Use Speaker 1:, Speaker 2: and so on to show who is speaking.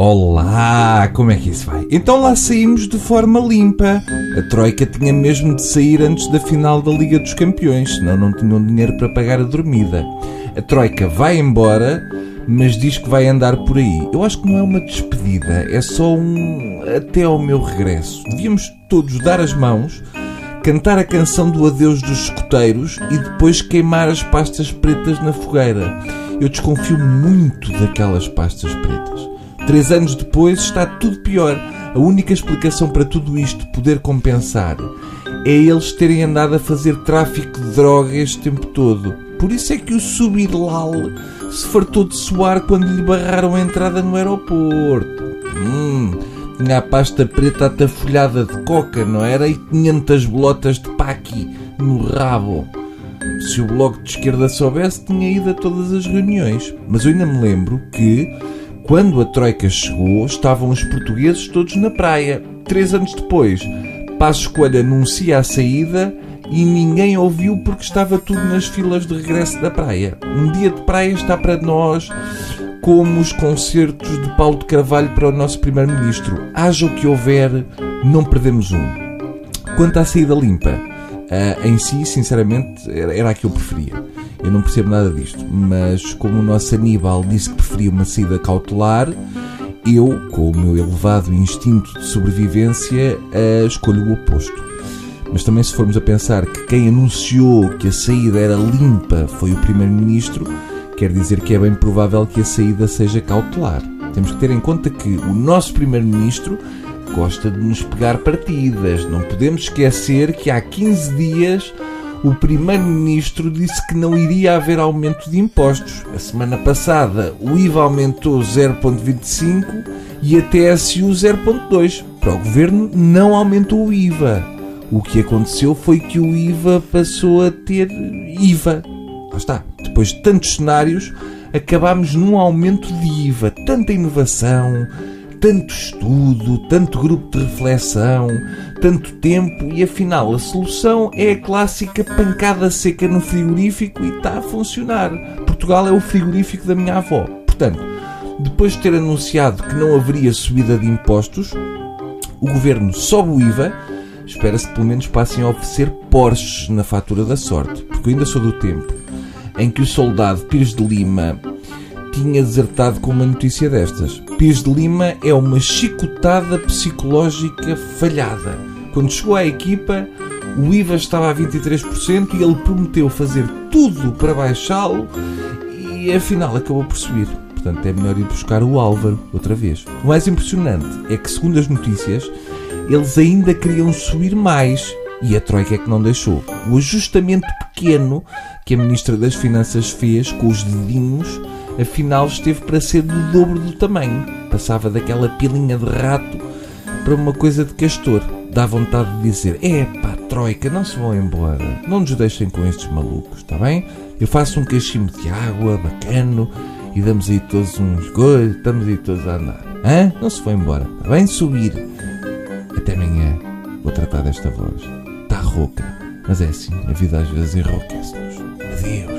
Speaker 1: Olá, como é que isso vai? Então lá saímos de forma limpa. A Troika tinha mesmo de sair antes da final da Liga dos Campeões, senão não tinham dinheiro para pagar a dormida. A Troika vai embora, mas diz que vai andar por aí. Eu acho que não é uma despedida, é só um até ao meu regresso. Devíamos todos dar as mãos, cantar a canção do adeus dos escoteiros e depois queimar as pastas pretas na fogueira. Eu desconfio muito daquelas pastas pretas. Três anos depois está tudo pior. A única explicação para tudo isto poder compensar é eles terem andado a fazer tráfico de droga este tempo todo. Por isso é que o Subilal se fartou de suar quando lhe barraram a entrada no aeroporto. Hum, tinha a pasta preta atafolhada de coca, não era? E 500 bolotas de paqui no rabo. Se o Bloco de Esquerda soubesse, tinha ido a todas as reuniões. Mas eu ainda me lembro que quando a Troika chegou, estavam os portugueses todos na praia. Três anos depois, Passos Coelho anuncia a saída e ninguém ouviu porque estava tudo nas filas de regresso da praia. Um dia de praia está para nós como os concertos de Paulo de Carvalho para o nosso Primeiro-Ministro. Haja o que houver, não perdemos um. Quanto à saída limpa, uh, em si, sinceramente, era, era a que eu preferia. Eu não percebo nada disto, mas como o nosso Aníbal disse que preferia uma saída cautelar, eu, com o meu elevado instinto de sobrevivência, escolho o oposto. Mas também, se formos a pensar que quem anunciou que a saída era limpa foi o Primeiro-Ministro, quer dizer que é bem provável que a saída seja cautelar. Temos que ter em conta que o nosso Primeiro-Ministro gosta de nos pegar partidas. Não podemos esquecer que há 15 dias o Primeiro-Ministro disse que não iria haver aumento de impostos. A semana passada o IVA aumentou 0,25 e a TSU 0,2. Para o Governo não aumentou o IVA. O que aconteceu foi que o IVA passou a ter IVA. Lá está. Depois de tantos cenários, acabámos num aumento de IVA. Tanta inovação, tanto estudo, tanto grupo de reflexão, tanto tempo e afinal a solução é a clássica pancada seca no frigorífico e está a funcionar. Portugal é o frigorífico da minha avó. Portanto, depois de ter anunciado que não haveria subida de impostos, o governo sobe o IVA. Espera-se que pelo menos passem a oferecer Porsches na fatura da sorte, porque eu ainda sou do tempo em que o soldado Pires de Lima tinha desertado com uma notícia destas. Pires de Lima é uma chicotada psicológica falhada. Quando chegou à equipa, o IVA estava a 23% e ele prometeu fazer tudo para baixá-lo e afinal acabou por subir. Portanto, é melhor ir buscar o Álvaro outra vez. O mais impressionante é que, segundo as notícias, eles ainda queriam subir mais e a Troika é que não deixou. O ajustamento pequeno que a Ministra das Finanças fez com os dedinhos afinal esteve para ser do dobro do tamanho. Passava daquela pilinha de rato para uma coisa de castor. Dá vontade de dizer: é pá, Troika, não se vão embora. Não nos deixem com estes malucos, está bem? Eu faço um cachimbo de água bacano e damos aí todos uns gols, estamos aí todos a andar. Hã? Não se vão embora, está bem? Subir. Até amanhã vou tratar desta voz. Está rouca, mas é assim, a vida às vezes enrouquece-nos. Adeus.